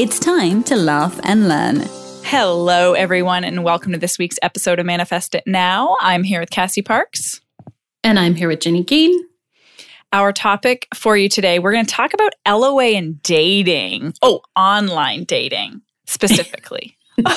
It's time to laugh and learn. Hello, everyone, and welcome to this week's episode of Manifest It Now. I'm here with Cassie Parks. And I'm here with Jenny Gain. Our topic for you today, we're going to talk about LOA and dating. Oh, online dating specifically. this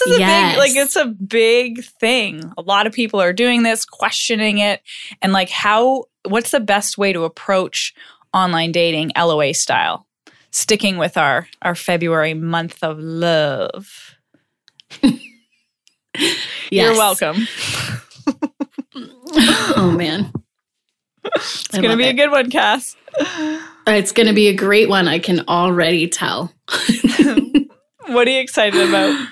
is a Yes. big like it's a big thing. A lot of people are doing this, questioning it and like how what's the best way to approach online dating LOA style? Sticking with our our February month of love. You're welcome. Oh man. It's going to be a good one, Cass. It's going to be a great one. I can already tell. What are you excited about?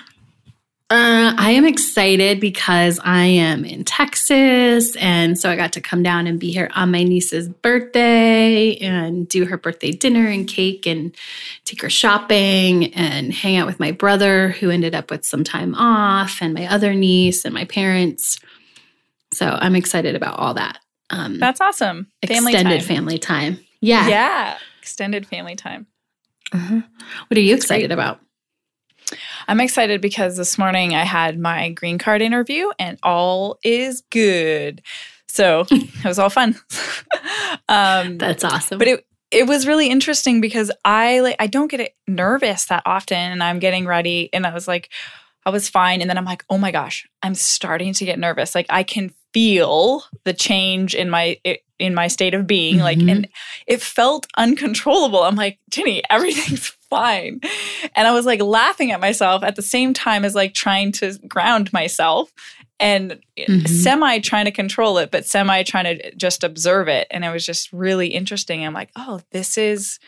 Uh, I am excited because I am in Texas. And so I got to come down and be here on my niece's birthday and do her birthday dinner and cake and take her shopping and hang out with my brother, who ended up with some time off, and my other niece and my parents. So I'm excited about all that. Um, That's awesome. Family extended time. family time. Yeah. Yeah, extended family time. Uh-huh. What are you excited about? I'm excited because this morning I had my green card interview and all is good. So it was all fun. um, That's awesome. but it it was really interesting because I like I don't get nervous that often and I'm getting ready and I was like I was fine and then I'm like oh my gosh I'm starting to get nervous like I can feel the change in my in my state of being like Mhm. and it felt uncontrollable I'm like Ginny everything's fine and I was like laughing at myself at the same time as like trying to ground myself and Mhm. semi trying to control it, but semi trying to just observe it. And it was just really interesting. I'm like, oh, this is,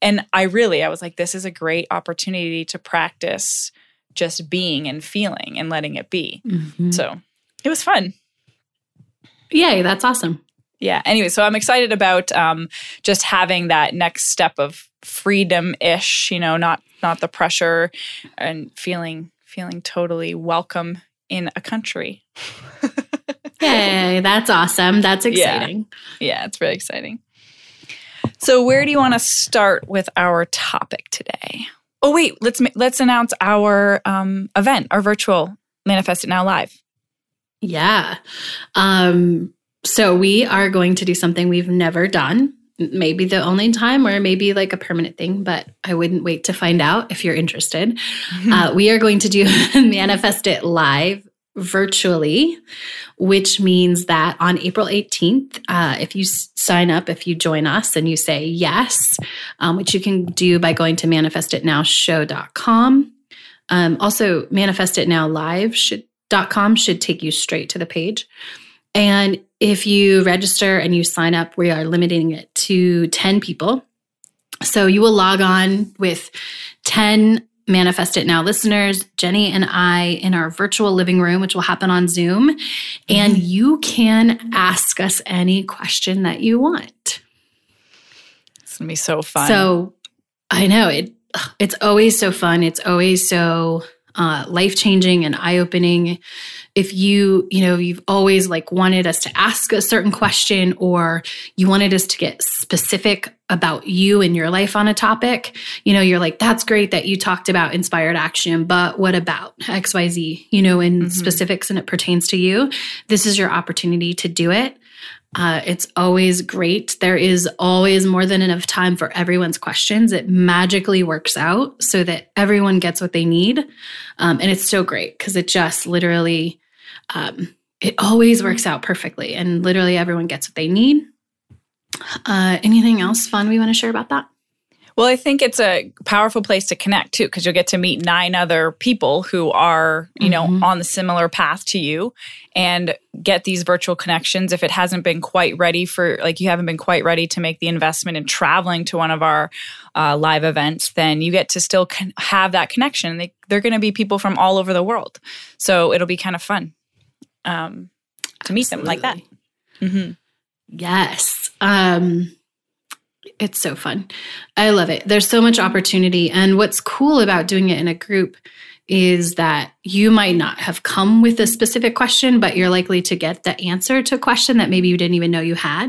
and I really, I was like, this is a great opportunity to practice just being and feeling and letting it be. Mhm. So it was fun. Yay, that's awesome. Yeah. Anyway, so I'm excited about um, just having that next step of freedom ish, you know, not not the pressure and feeling feeling totally welcome in a country. Yay, that's awesome. That's exciting. Yeah, it's really exciting. So, where do you want to start with our topic today? Oh, wait, let's let's announce our um, event, our virtual Manifest It Now live. Yeah. Um, so we are going to do something we've never done. Maybe the only time, or maybe like a permanent thing, but I wouldn't wait to find out if you're interested. Uh, we are going to do Manifest It live virtually, which means that on April 18th, uh, if you s- sign up, if you join us and you say yes, um, which you can do by going to manifestitnowshow.com. Um, also, Manifest It Now Live should com should take you straight to the page. And if you register and you sign up, we are limiting it to 10 people. So you will log on with 10 Manifest It Now listeners, Jenny and I in our virtual living room, which will happen on Zoom. And you can ask us any question that you want. It's gonna be so fun. So I know it. It's always so fun. It's always so uh, life changing and eye opening. If you, you know, you've always like wanted us to ask a certain question or you wanted us to get specific about you and your life on a topic, you know, you're like, that's great that you talked about inspired action, but what about XYZ, you know, in Mhm. specifics and it pertains to you? This is your opportunity to do it. Uh, it's always great. There is always more than enough time for everyone's questions. It magically works out so that everyone gets what they need. Um, and it's so great because it just literally, um, it always works out perfectly and literally everyone gets what they need. Uh, anything else fun we want to share about that? Well, I think it's a powerful place to connect too, because you'll get to meet nine other people who are, you Mhm. know, on the similar path to you and get these virtual connections. If it hasn't been quite ready for, like, you haven't been quite ready to make the investment in traveling to one of our uh, live events, then you get to still con- have that connection. They, they're going to be people from all over the world. So it'll be kind of fun um, to meet them like that. Absolutely. hmm Yes. Um it's so fun. I love it. There's so much opportunity and what's cool about doing it in a group is that you might not have come with a specific question but you're likely to get the answer to a question that maybe you didn't even know you had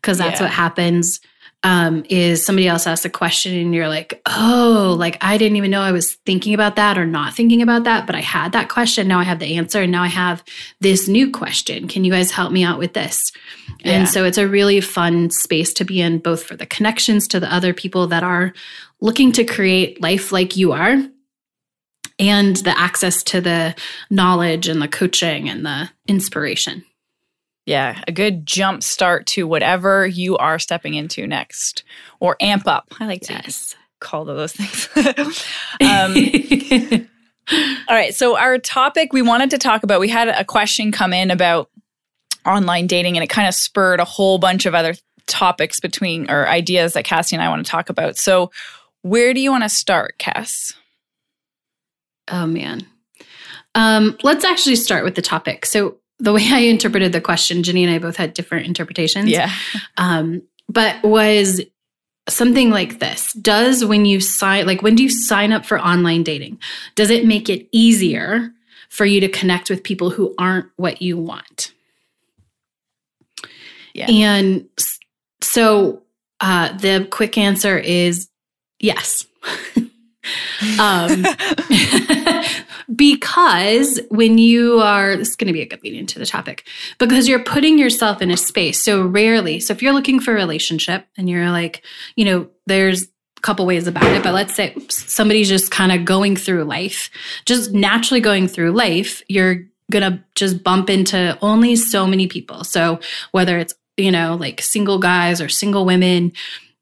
because that's Yeah. what happens um, is somebody else asks a question and you're like, oh, like I didn't even know I was thinking about that or not thinking about that, but I had that question. Now I have the answer and now I have this new question. Can you guys help me out with this? Yeah. And so it's a really fun space to be in, both for the connections to the other people that are looking to create life like you are, and the access to the knowledge and the coaching and the inspiration. Yeah, a good jump start to whatever you are stepping into next or amp up. I like to Yes. call those things. um, all right. So, our topic we wanted to talk about, we had a question come in about online dating, and it kind of spurred a whole bunch of other topics between or ideas that Cassie and I want to talk about. So, where do you want to start, Cass? Oh man. Um, let's actually start with the topic. So the way I interpreted the question, Jenny and I both had different interpretations. Yeah. Um, but was something like this. Does when you sign like when do you sign up for online dating? Does it make it easier for you to connect with people who aren't what you want? Yeah. And so uh the quick answer is yes. um because when you are this is going to be a good lead into the topic. Because you're putting yourself in a space so rarely so if you're looking for a relationship and you're like you know there's a couple ways about it but let's say somebody's just kind of going through life just naturally going through life you're gonna just bump into only so many people. So whether it's you know like single guys or single women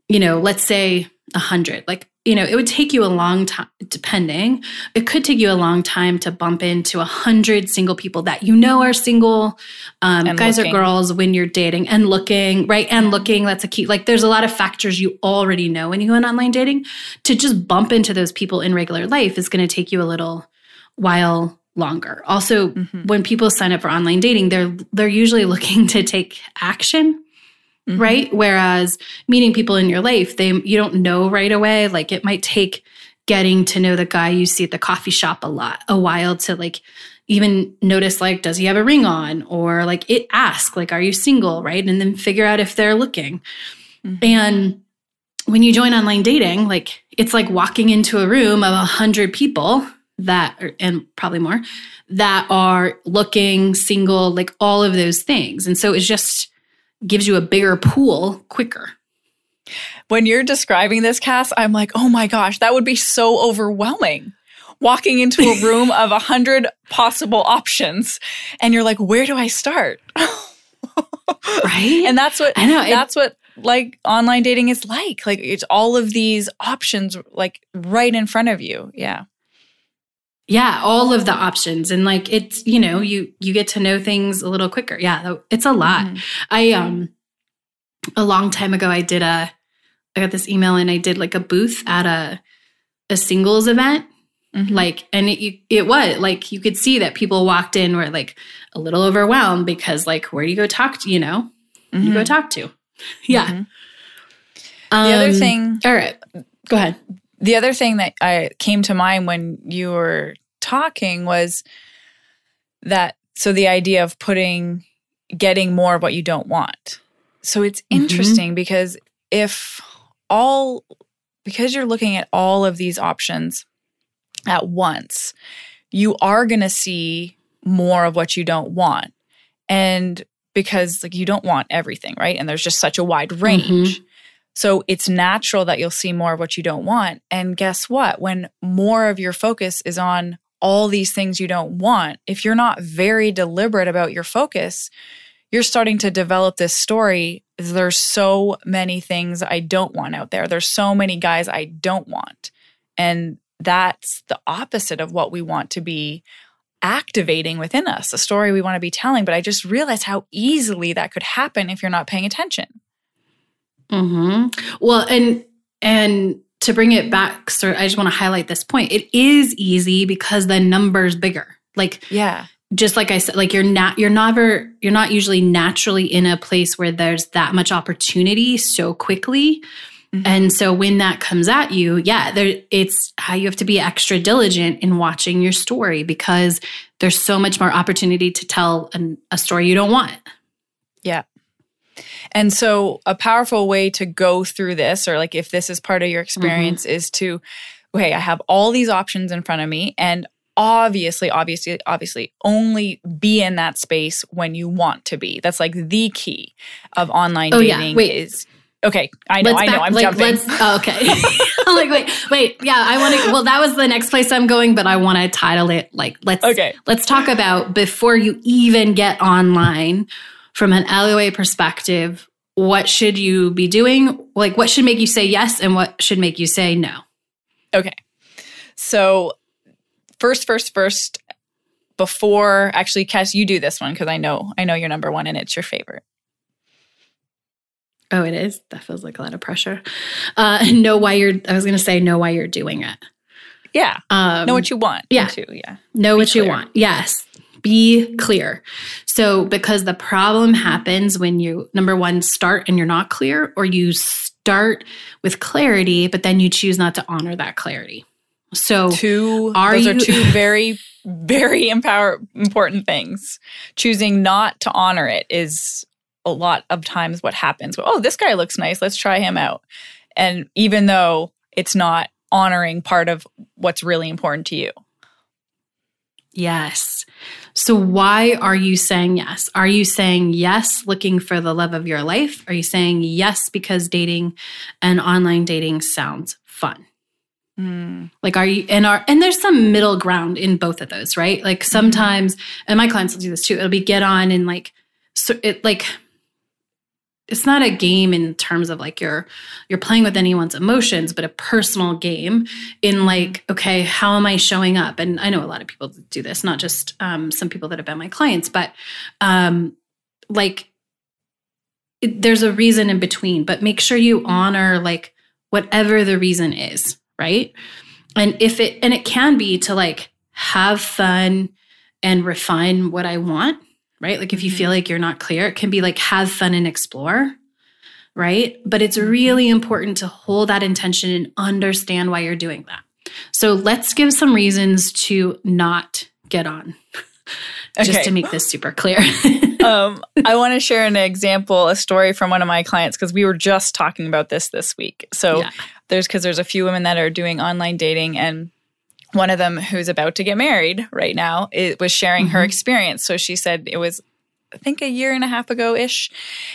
you know let's say a hundred. Like you know it would take you a long time depending. It could take you a long time to bump into a hundred single people that you know are single um, guys looking. or girls when you're dating and looking right? And looking that's a key like there's a lot of factors you already know when you go on online dating. To just bump into those people in regular life is going to take you a little while longer. Also Mhm. when people sign up for online dating they're they're usually looking to take action Mhm. right? Whereas meeting people in your life they you don't know right away like it might take getting to know the guy you see at the coffee shop a lot a while to like even notice like does he have a ring on? Or like it ask like are you single right? And then figure out if they're looking. Mhm. and when you join online dating like it's like walking into a room of a hundred people that and probably more that are looking single like all of those things. And so it's just gives you a bigger pool quicker When you're describing this, Cass, I'm like, oh my gosh, that would be so overwhelming. Walking into a room of a hundred possible options, and you're like, where do I start? right and that's what i know it- that's what like online dating is like. Like it's all of these options like right in front of you. Yeah. Yeah all of the options. And like it's you know you you get to know things a little quicker. Yeah it's a lot. Mhm. i um a long time ago i did a i got this email and i did like a booth at a a singles event. Mhm. like and it it was like you could see that people walked in were like a little overwhelmed because like where do you go talk to you know? You go Mhm. talk to. Yeah. Mhm. The other Um, thing all right. Go ahead the other thing that I came to mind when you were talking was that so the idea of putting getting more of what you don't want. So it's Mhm. interesting because if all because you're looking at all of these options at once, you are going to see more of what you don't want. And because like you don't want everything, right? And there's just such a wide range. So it's natural that you'll see more of what you don't want. And guess what? When more of your focus is on all these things you don't want, if you're not very deliberate about your focus, you're starting to develop this story. There's so many things I don't want out there. There's so many guys I don't want. And that's the opposite of what we want to be activating within us, a story we want to be telling. But I just realized how easily that could happen if you're not paying attention. Hmm Well, and and to bring it back, sir, I just want to highlight this point. It is easy because the number's bigger. Like Yeah. just like I said, like you're not you're never you're not usually naturally in a place where there's that much opportunity so quickly. Mhm. And so when that comes at you, yeah, there it's how you have to be extra diligent in watching your story because there's so much more opportunity to tell an, a story you don't want. And so, a powerful way to go through this, or like if this is part of your mm-hmm. experience, is to, okay, I have all these options in front of me. And obviously, obviously, obviously, only be in that space when you want to be. That's like the key of online Oh, yeah. dating Wait. is. Okay, I know, I know, back- I'm like, jumping. Let's, oh, okay. I'm like, wait, wait, yeah, I want to. Well, that was the next place I'm going, but I want to title it like let's Okay. let's talk about before you even get online from an LOA perspective. What should you be doing? Like, what should make you say yes, and what should make you say no? Okay. So, first, first, first, before actually, Cass, you do this one because I know I know you're number one and it's your favorite. Oh, it is. That feels like a lot of pressure. Uh, know why you're. I was going to say know why you're doing it. Yeah, Um, know what you want. yeah. too. Yeah. know what you want. Yes. Be clear. So, because the problem happens when you, number one, start and you're not clear, or you start with clarity, but then you choose not to honor that clarity. So, Two. Are those are two very, very empower important things. Choosing not to honor it is a lot of times what happens. Oh, this guy looks nice. Let's try him out. And even though it's not honoring part of what's really important to you. Yes. So, why are you saying yes? Are you saying yes looking for the love of your life? Are you saying yes because dating and online dating sounds fun? Mm. Like, are you, and are, and there's some middle ground in both of those, right? Like, sometimes, and my clients will do this too, it'll be get on and like, so it like, it's not a game in terms of like you're you're playing with anyone's emotions but a personal game in like okay how am i showing up? And i know a lot of people do this not just um, some people that have been my clients but um, like it, there's a reason in between but make sure you honor like whatever the reason is right? And if it and it can be to like have fun and refine what i want right like if you feel like you're not clear it can be like have fun and explore right but it's really important to hold that intention and understand why you're doing that so let's give some reasons to not get on just Okay. to make this super clear um, I want to share an example, a story from one of my clients because we were just talking about this this week. So Yeah. there's because there's a few women that are doing online dating, and one of them who's about to get married right now it was sharing her Mhm. experience. So she said it was. I think a year and a half ago ish.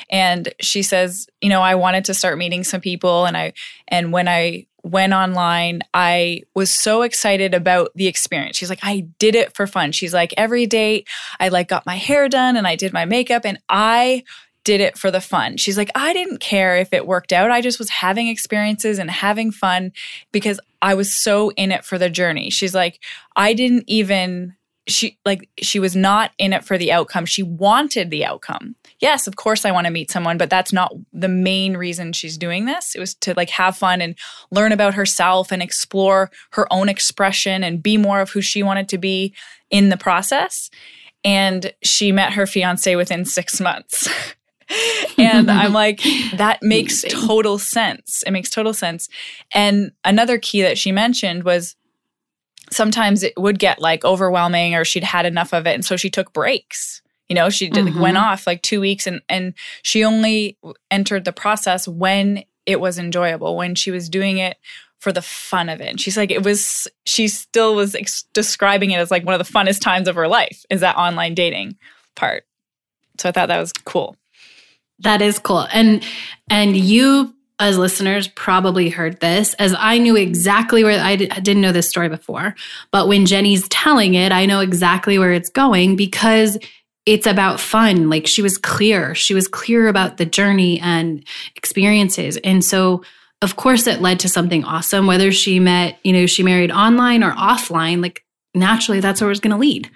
And she says, you know, I wanted to start meeting some people and I and when I went online, I was so excited about the experience. She's like, I did it for fun. She's like, every date I like got my hair done and I did my makeup and I did it for the fun. She's like, I didn't care if it worked out. I just was having experiences and having fun because I was so in it for the journey. She's like, I didn't even she like she was not in it for the outcome. She wanted the outcome. Yes, of course I want to meet someone, but that's not the main reason she's doing this. It was to like have fun and learn about herself and explore her own expression and be more of who she wanted to be in the process. And she met her fiance within 6 months. and I'm like, that makes total sense. It makes total sense. And another key that she mentioned was sometimes it would get like overwhelming or she'd had enough of it. And so she took breaks. You know, she did, Mhm. went off like two weeks and, and she only entered the process when it was enjoyable, when she was doing it for the fun of it. And she's like, it was, she still was ex- describing it as like one of the funnest times of her life is that online dating part. So I thought that was cool. That is cool. And and you as listeners probably heard this as I knew exactly where I, didn't know this story before, but when Jenny's telling it, I know exactly where it's going because it's about fun. Like she was clear. She was clear about the journey and experiences. And so, of course, it led to something awesome, whether she met, you know, she married online or offline, like naturally that's where it was going to lead.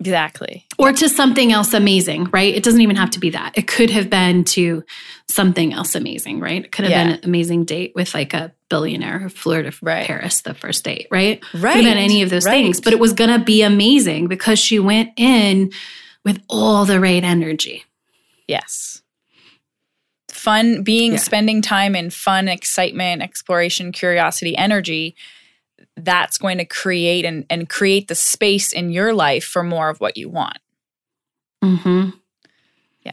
Exactly. Or to something else amazing, right? It doesn't even have to be that. It could have been to something else amazing, right? It could have Yeah. been an amazing date with like a billionaire who flew to Right. Paris the first date, right? Right. Could have been any of those Right. things, but it was going to be amazing because she went in with all the right energy. Yes. Fun being Yeah. spending time in fun, excitement, exploration, curiosity, energy. That's going to create and, and create the space in your life for more of what you want. Mm-hmm. Yeah.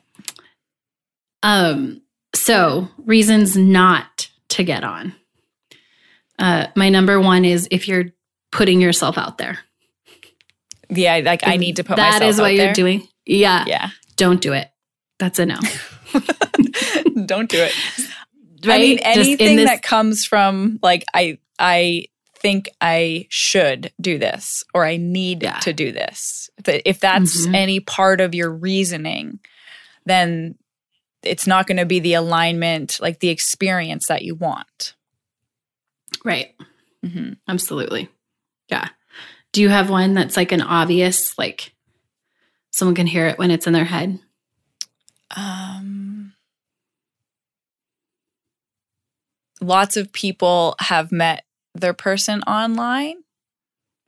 Um, so reasons not to get on. Uh, my number one is if you're putting yourself out there. Yeah, like I need to put That myself is what out you're there. doing. Yeah. Yeah. Don't do it. That's a no. Don't do it. I mean, anything this- that comes from like I I think I should do this or I need Yeah. to do this. If- If that's Mhm. any part of your reasoning, then it's not going to be the alignment, like the experience that you want. Right. hmm Absolutely. Yeah. Do you have one that's like an obvious, like someone can hear it when it's in their head? Um, lots of people have met their person online.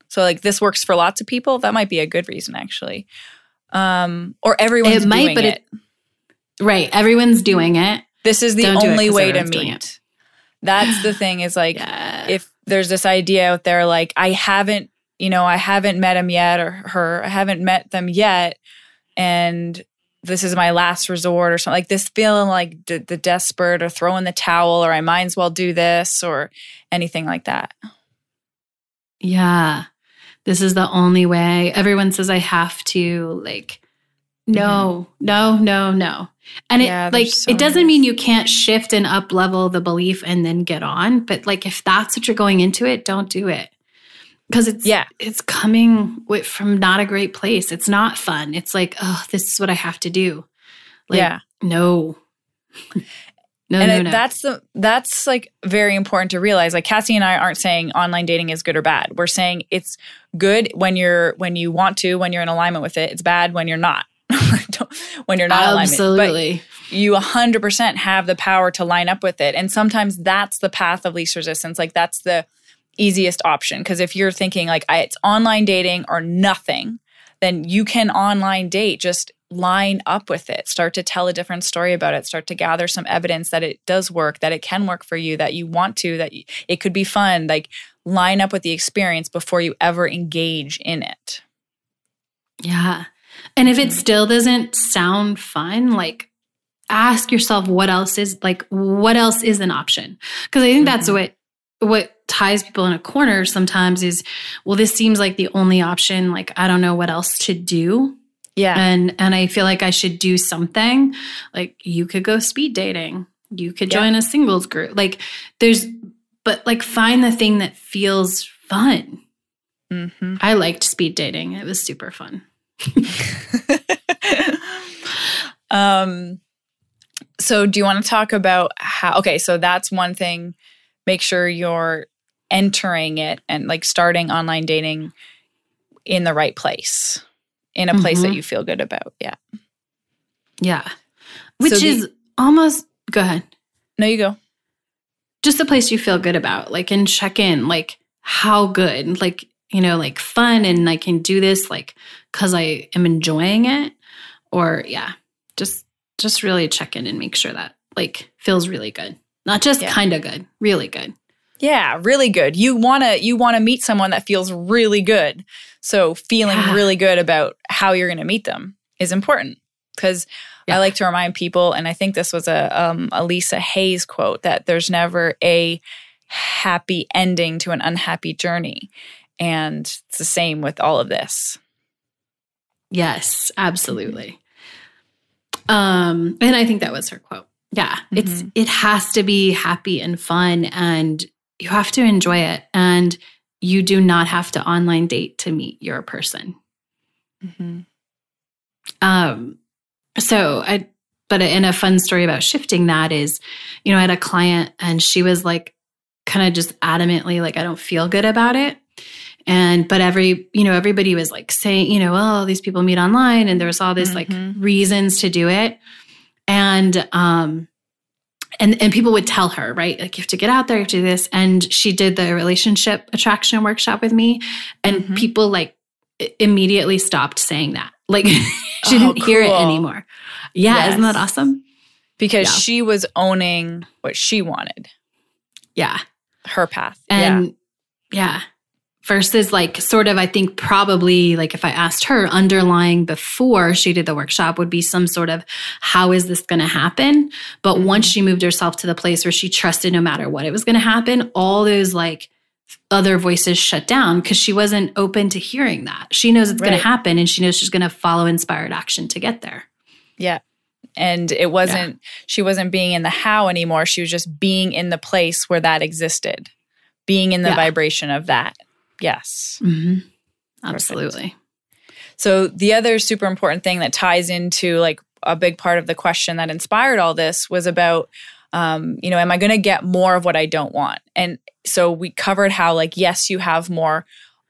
So like this works for lots of people. That might be a good reason actually. Um, or everyone's It might, doing but it. it- Right. Everyone's doing it. This is the Don't do it way to meet. That's the thing is like Yeah. if there's this idea out there like I haven't, you know, I haven't met him yet or her, I haven't met them yet and this is my last resort or something like this feeling like the, the desperate or throwing the towel or I might as well do this or anything like that. Yeah. This is the only way. Everyone says I have to like no, mm-hmm. no, no, no. And it Yeah, like so it doesn't mean you can't shift and up level the belief and then get on, but like if that's what you're going into it, don't do it. Cuz it's Yeah. it's coming with, from not a great place. It's not fun. It's like, oh, this is what I have to do. Like, yeah. no. no, and no, it- no. that's the that's like very important to realize like cassie and i aren't saying online dating is good or bad we're saying it's good when you're when you want to when you're in alignment with it it's bad when you're not when you're not alignment but Absolutely. you 100% have the power to line up with it and sometimes that's the path of least resistance like that's the easiest option because if you're thinking like it's online dating or nothing then you can online date just line up with it start to tell a different story about it start to gather some evidence that it does work that it can work for you that you want to that it could be fun like line up with the experience before you ever engage in it Yeah. And if Mm-hmm. it still doesn't sound fun, like ask yourself what else is like what else is an option? Because I think that's Mhm. what what ties people in a corner sometimes is well this seems like the only option like I don't know what else to do. Yeah. And and I feel like I should do something. Like you could go speed dating. You could Yeah. join a singles group. Like there's but like find the thing that feels fun. Hmm I liked speed dating. It was super fun. Um so do you want to talk about how okay so that's one thing make sure you're entering it and like starting online dating in the right place in a place that Mhm. you feel good about yeah Yeah. Which the- is almost go ahead. no you go Just a place you feel good about. Like and check in. Like how good. Like, you know, like fun and I can do this like cuz I am enjoying it. Or yeah. Just just really check in and make sure that like feels really good. Not just Yeah. kind of good, really good. yeah really good you want to you want to meet someone that feels really good so feeling Yeah. really good about how you're going to meet them is important because Yeah. I like to remind people, and I think this was a um, a Lisa Hayes quote that there's never a happy ending to an unhappy journey, and it's the same with all of this. Yes, absolutely. Um, and I think that was her quote. Yeah, it's Mhm. it has to be happy and fun, and you have to enjoy it. And you do not have to online date to meet your person. Um, so I, but in a fun story about shifting that is, you know, I had a client and she was like, kind of just adamantly like, I don't feel good about it. And, but every, you know, everybody was like saying, you know, oh, these people meet online and there was all these Mhm. like reasons to do it. And, um, and and people would tell her, right? Like you have to get out there, you have to do this. And she did the relationship attraction workshop with me, and Mhm. people like immediately stopped saying that. Like she Oh, didn't hear it anymore. Yeah, isn't that awesome? because Yeah. she was owning what she wanted, Yeah. her path. And yeah. Versus like sort of, I think probably like if I asked her underlying before she did the workshop would be some sort of how is this going to happen? But Mhm. once she moved herself to the place where she trusted no matter what it was going to happen, all those like other voices shut down because she wasn't open to hearing that. She knows it's going to happen and she knows she's going to follow inspired action to get there. yeah. And it wasn't, she wasn't being in the how anymore. She was just being in the place where that existed, being in the Yeah. vibration of that. Yes. Mm-hmm. Absolutely. So the other super important thing that ties into like a big part of the question that inspired all this was about um, you know, am I going to get more of what I don't want? And so we covered how like yes, you have more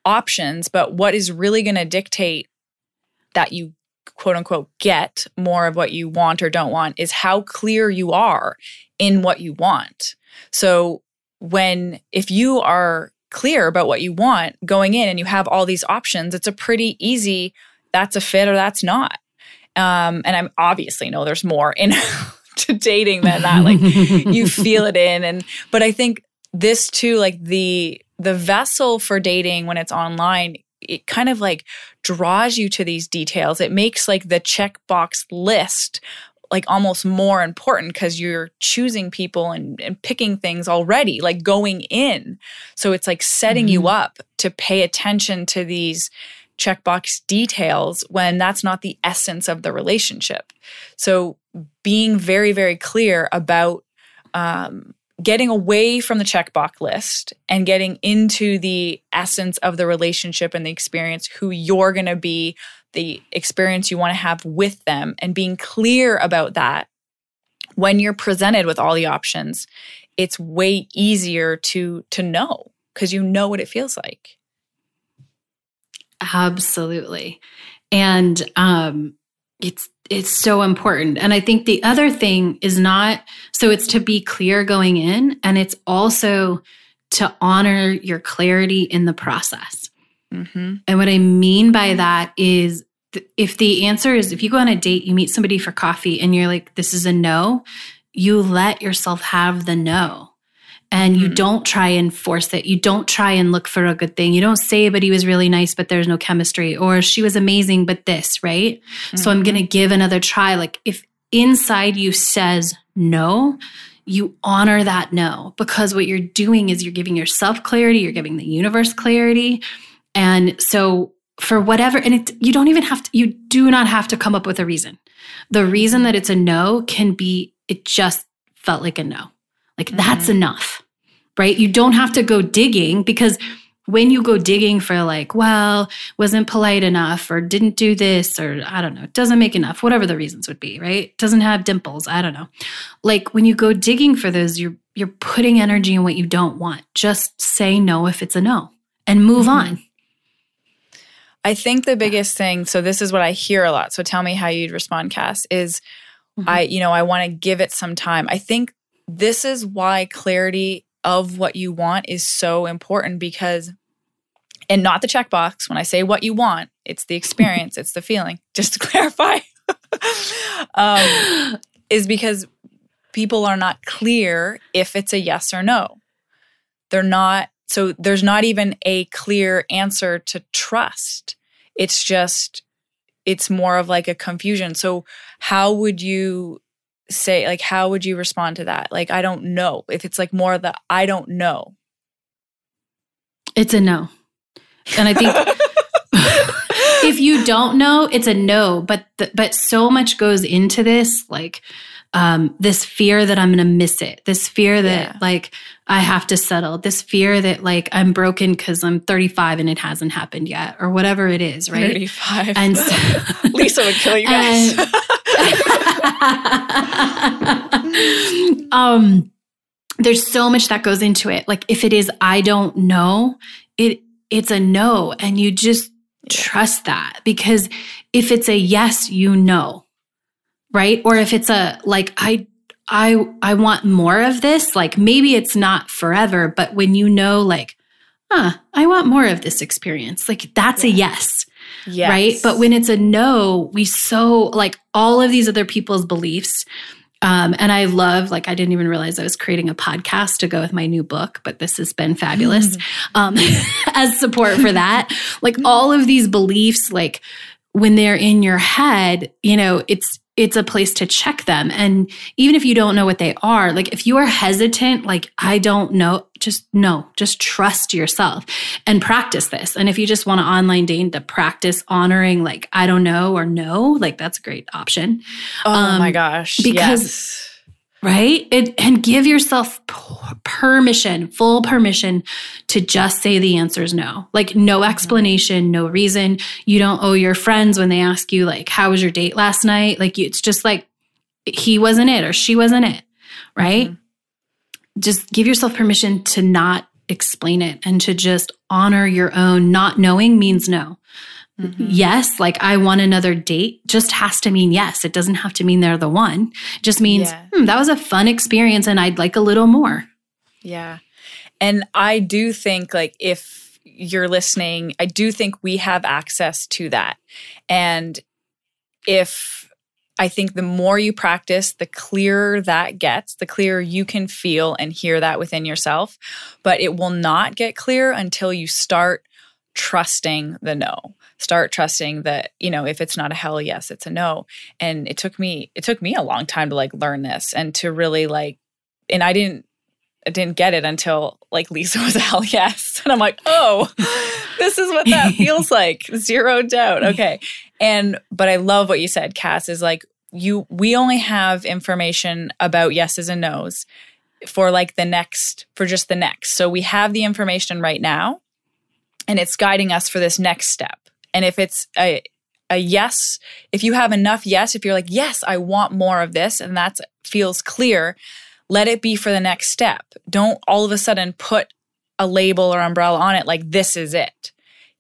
options, but what is really going to dictate that you quote unquote get more of what you want or don't want is how clear you are in what you want. So when if you are clear about what you want going in and you have all these options, it's a pretty easy that's a fit or that's not. Um, and I'm obviously know there's more in to dating than that. Like you feel it in and but I think this too, like the the vessel for dating when it's online, it kind of like draws you to these details. It makes like the checkbox list like almost more important because you're choosing people and, and picking things already, like going in. So it's like setting you up to pay attention to these checkbox details when that's not the essence of the relationship. So being very, very clear about um, getting away from the checkbox list and getting into the essence of the relationship and the experience, who you're going to be, the experience you want to have with them, and being clear about that when you're presented with all the options, it's way easier to to know because you know what it feels like. Absolutely. And um it's it's so important. And I think the other thing is not so it's to be clear going in and it's also to honor your clarity in the process. Mm-hmm. And what I mean by that is th- if the answer is if you go on a date, you meet somebody for coffee and you're like, this is a no, you let yourself have the no. And you Mhm. don't try and force it. You don't try and look for a good thing. You don't say, but he was really nice, but there's no chemistry, or she was amazing, but this, right? So I'm going to give another try. Like if inside you says no, you honor that no because what you're doing is you're giving yourself clarity, you're giving the universe clarity. And so for whatever, and it, you don't even have to, you do not have to come up with a reason. The reason that it's a no can be, it just felt like a no. Like that's Mhm. enough, right? You don't have to go digging because when you go digging for like, well, wasn't polite enough or didn't do this or I don't know, doesn't make enough, whatever the reasons would be, right? Doesn't have dimples, I don't know. Like when you go digging for those, you're you're putting energy in what you don't want. Just say no if it's a no and move Mhm. on. I think the biggest thing, so this is what I hear a lot. So tell me how you'd respond, Cass, is Mhm. I, you know, I want to give it some time. I think this is why clarity of what you want is so important because, and not the checkbox. When I say what you want, it's the experience, it's the feeling, just to clarify, um, is because people are not clear if it's a yes or no. They're not, so there's not even a clear answer to trust. It's just, it's more of like a confusion. So, how would you say, like, how would you respond to that? Like, I don't know. If it's like more of the, I don't know. It's a no. And I think if you don't know, it's a no. But the, but so much goes into this, like um, this fear that I'm going to miss it, this fear that Yeah. like I have to settle, this fear that like I'm broken because I'm 35 and it hasn't happened yet, or whatever it is, right? 35. And so- Lisa would kill you guys. um there's so much that goes into it like if it is i don't know it it's a no and you just trust that because if it's a yes you know right or if it's a like i i i want more of this like maybe it's not forever but when you know like huh i want more of this experience like that's a yes yes. right? But when it's a no, we so like all of these other people's beliefs. Um, and I love, like, I didn't even realize I was creating a podcast to go with my new book, but this has been fabulous um, as support for that. Like, all of these beliefs, like, when they're in your head, you know, it's, it's a place to check them. And even if you don't know what they are, like if you are hesitant, like, I don't know, just no, just trust yourself and practice this. And if you just want to online date to practice honoring, like, I don't know or no, like, that's a great option. oh um, my gosh. because- yes. Right? It, and give yourself permission, full permission to just say the answer is no. Like no explanation, no reason. You don't owe your friends when they ask you like, "How was your date last night?" Like you, it's just like he wasn't it or she wasn't it, right? Mm-hmm. Just give yourself permission to not explain it and to just honor your own not knowing means no Mhm. yes, like I want another date, just has to mean yes. It doesn't have to mean they're the one. It just means Yeah. hmm, that was a fun experience and I'd like a little more. Yeah. And I do think, like, if you're listening, I do think we have access to that. And if I think the more you practice, the clearer that gets, the clearer you can feel and hear that within yourself. But it will not get clear until you start trusting the no. Start trusting that, you know, if it's not a hell yes, it's a no. And it took me, it took me a long time to like learn this and to really like, and I didn't I didn't get it until like Lisa was a hell yes. And I'm like, oh, this is what that feels like. Zero doubt. Okay. And but I love what you said, Cass, is like you we only have information about yeses and nos for like the next for just the next. So we have the information right now and it's guiding us for this next step. And if it's a a yes, if you have enough yes, if you're like, yes, I want more of this, and that feels clear, let it be for the next step. Don't all of a sudden put a label or umbrella on it like this is it.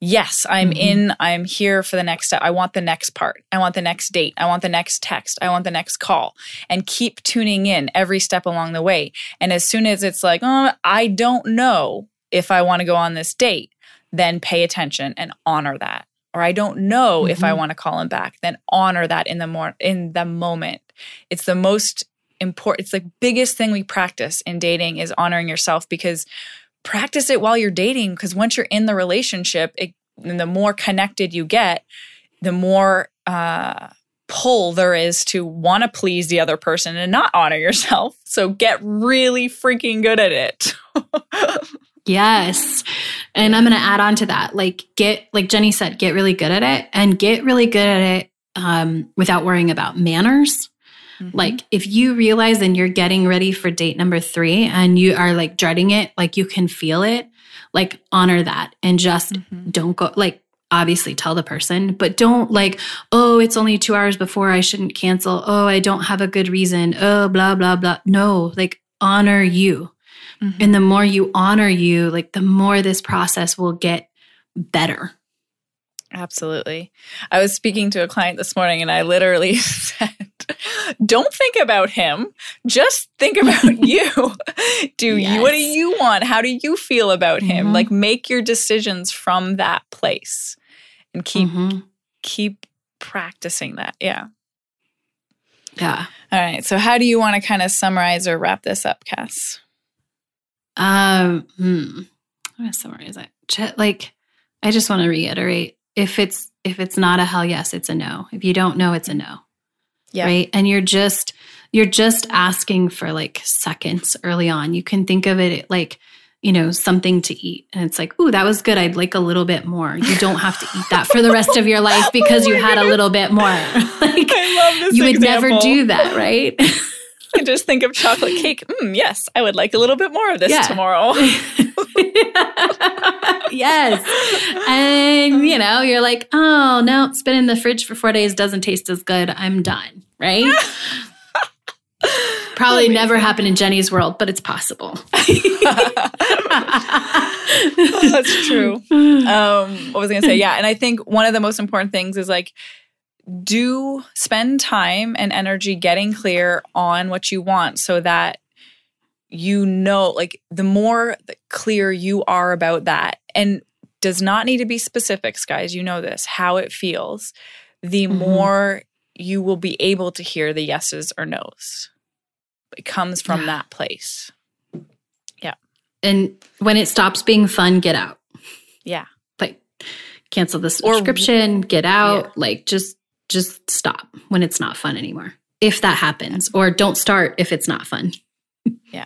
Yes, I'm Mhm. in, I'm here for the next step. I want the next part. I want the next date. I want the next text. I want the next call. And keep tuning in every step along the way. And as soon as it's like, oh, I don't know if I want to go on this date, then pay attention and honor that. Or I don't know if I Mhm. want to call him back, then honor that in the more in the moment. It's the most important it's the biggest thing we practice in dating is honoring yourself because practice it while you're dating because once you're in the relationship it, and the more connected you get the more uh, pull there is to want to please the other person and not honor yourself so get really freaking good at it Yes. And I'm going to add on to that. Like, get, like Jenny said, get really good at it and get really good at it um, without worrying about manners. Mm-hmm. Like, if you realize and you're getting ready for date number three and you are like dreading it, like you can feel it, like honor that and just Mhm. don't go, like, obviously tell the person, but don't like, oh, it's only two hours before I shouldn't cancel. Oh, I don't have a good reason. Oh, blah, blah, blah. No, like, honor you. Mhm. And the more you honor you, like the more this process will get better. Absolutely. I was speaking to a client this morning and I literally said, don't think about him. Just think about you. do you what do you want? How do you feel about him? Mhm. Like make your decisions from that place and keep Mhm. keep practicing that. Yeah. Yeah. All right. So how do you want to kind of summarize or wrap this up, Cass? Um, hmm. Summarize it. Like, I just want to reiterate: if it's if it's not a hell yes, it's a no. If you don't know, it's a no. Yeah. Right. And you're just you're just asking for like seconds early on. You can think of it like you know something to eat, and it's like, ooh, that was good. I'd like a little bit more. You don't have to eat that for the rest of your life because Oh you had a little bit more. like I love this you would never do that, right? I just think of chocolate cake. Mm, yes, I would like a little bit more of this Yeah. tomorrow. yes. And, you know, you're like, oh, no, it's been in the fridge for four days, doesn't taste as good. I'm done. Right? Probably never happened in Jenny's world, but it's possible. That's true. Um, what was I gonna say? Yeah, and I think one of the most important things is like do spend time and energy getting clear on what you want so that you know like the more clear you are about that and does not need to be specifics guys you know this how it feels the Mhm. more you will be able to hear the yeses or nos it comes from Yeah. that place Yeah. And when it stops being fun, get out. yeah Like cancel the Or- subscription, get out. Yeah. Like just just stop when it's not fun anymore. If that happens. Or don't start if it's not fun. Yeah.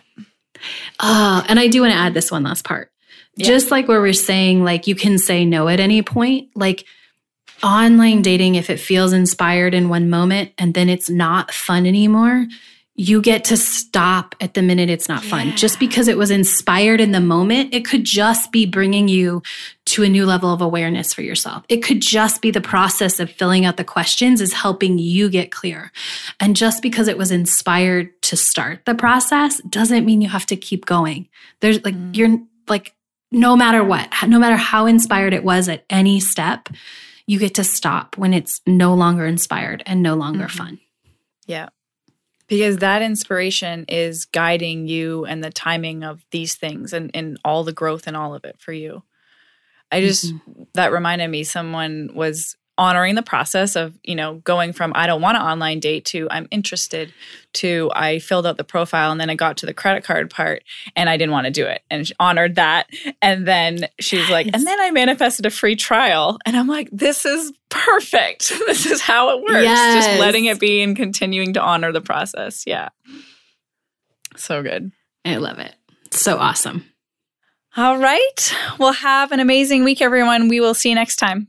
Uh, and I do want to add this one last part. Yeah. Just like where we're saying, like you can say no at any point, like online dating, if it feels inspired in one moment and then it's not fun anymore, you get to stop at the minute it's not fun. Yeah. Just because it was inspired in the moment, it could just be bringing you to a new level of awareness for yourself. It could just be the process of filling out the questions is helping you get clear. And just because it was inspired to start the process doesn't mean you have to keep going. There's like, Mm. you're like, no matter what, no matter how inspired it was at any step, you get to stop when it's no longer inspired and no longer Mhm. fun. Yeah. Because that inspiration is guiding you and the timing of these things and, and all the growth and all of it for you. I just, mm-hmm. that reminded me, someone was honoring the process of, you know, going from I don't want an online date to I'm interested to I filled out the profile and then I got to the credit card part and I didn't want to do it and honored that. And then she's like, Yes. and then I manifested a free trial. And I'm like, this is perfect. This is how it works. Just letting it be and continuing to honor the process. Yeah. So good. I love it. So awesome. All right. Well, have an amazing week, everyone. We will see you next time.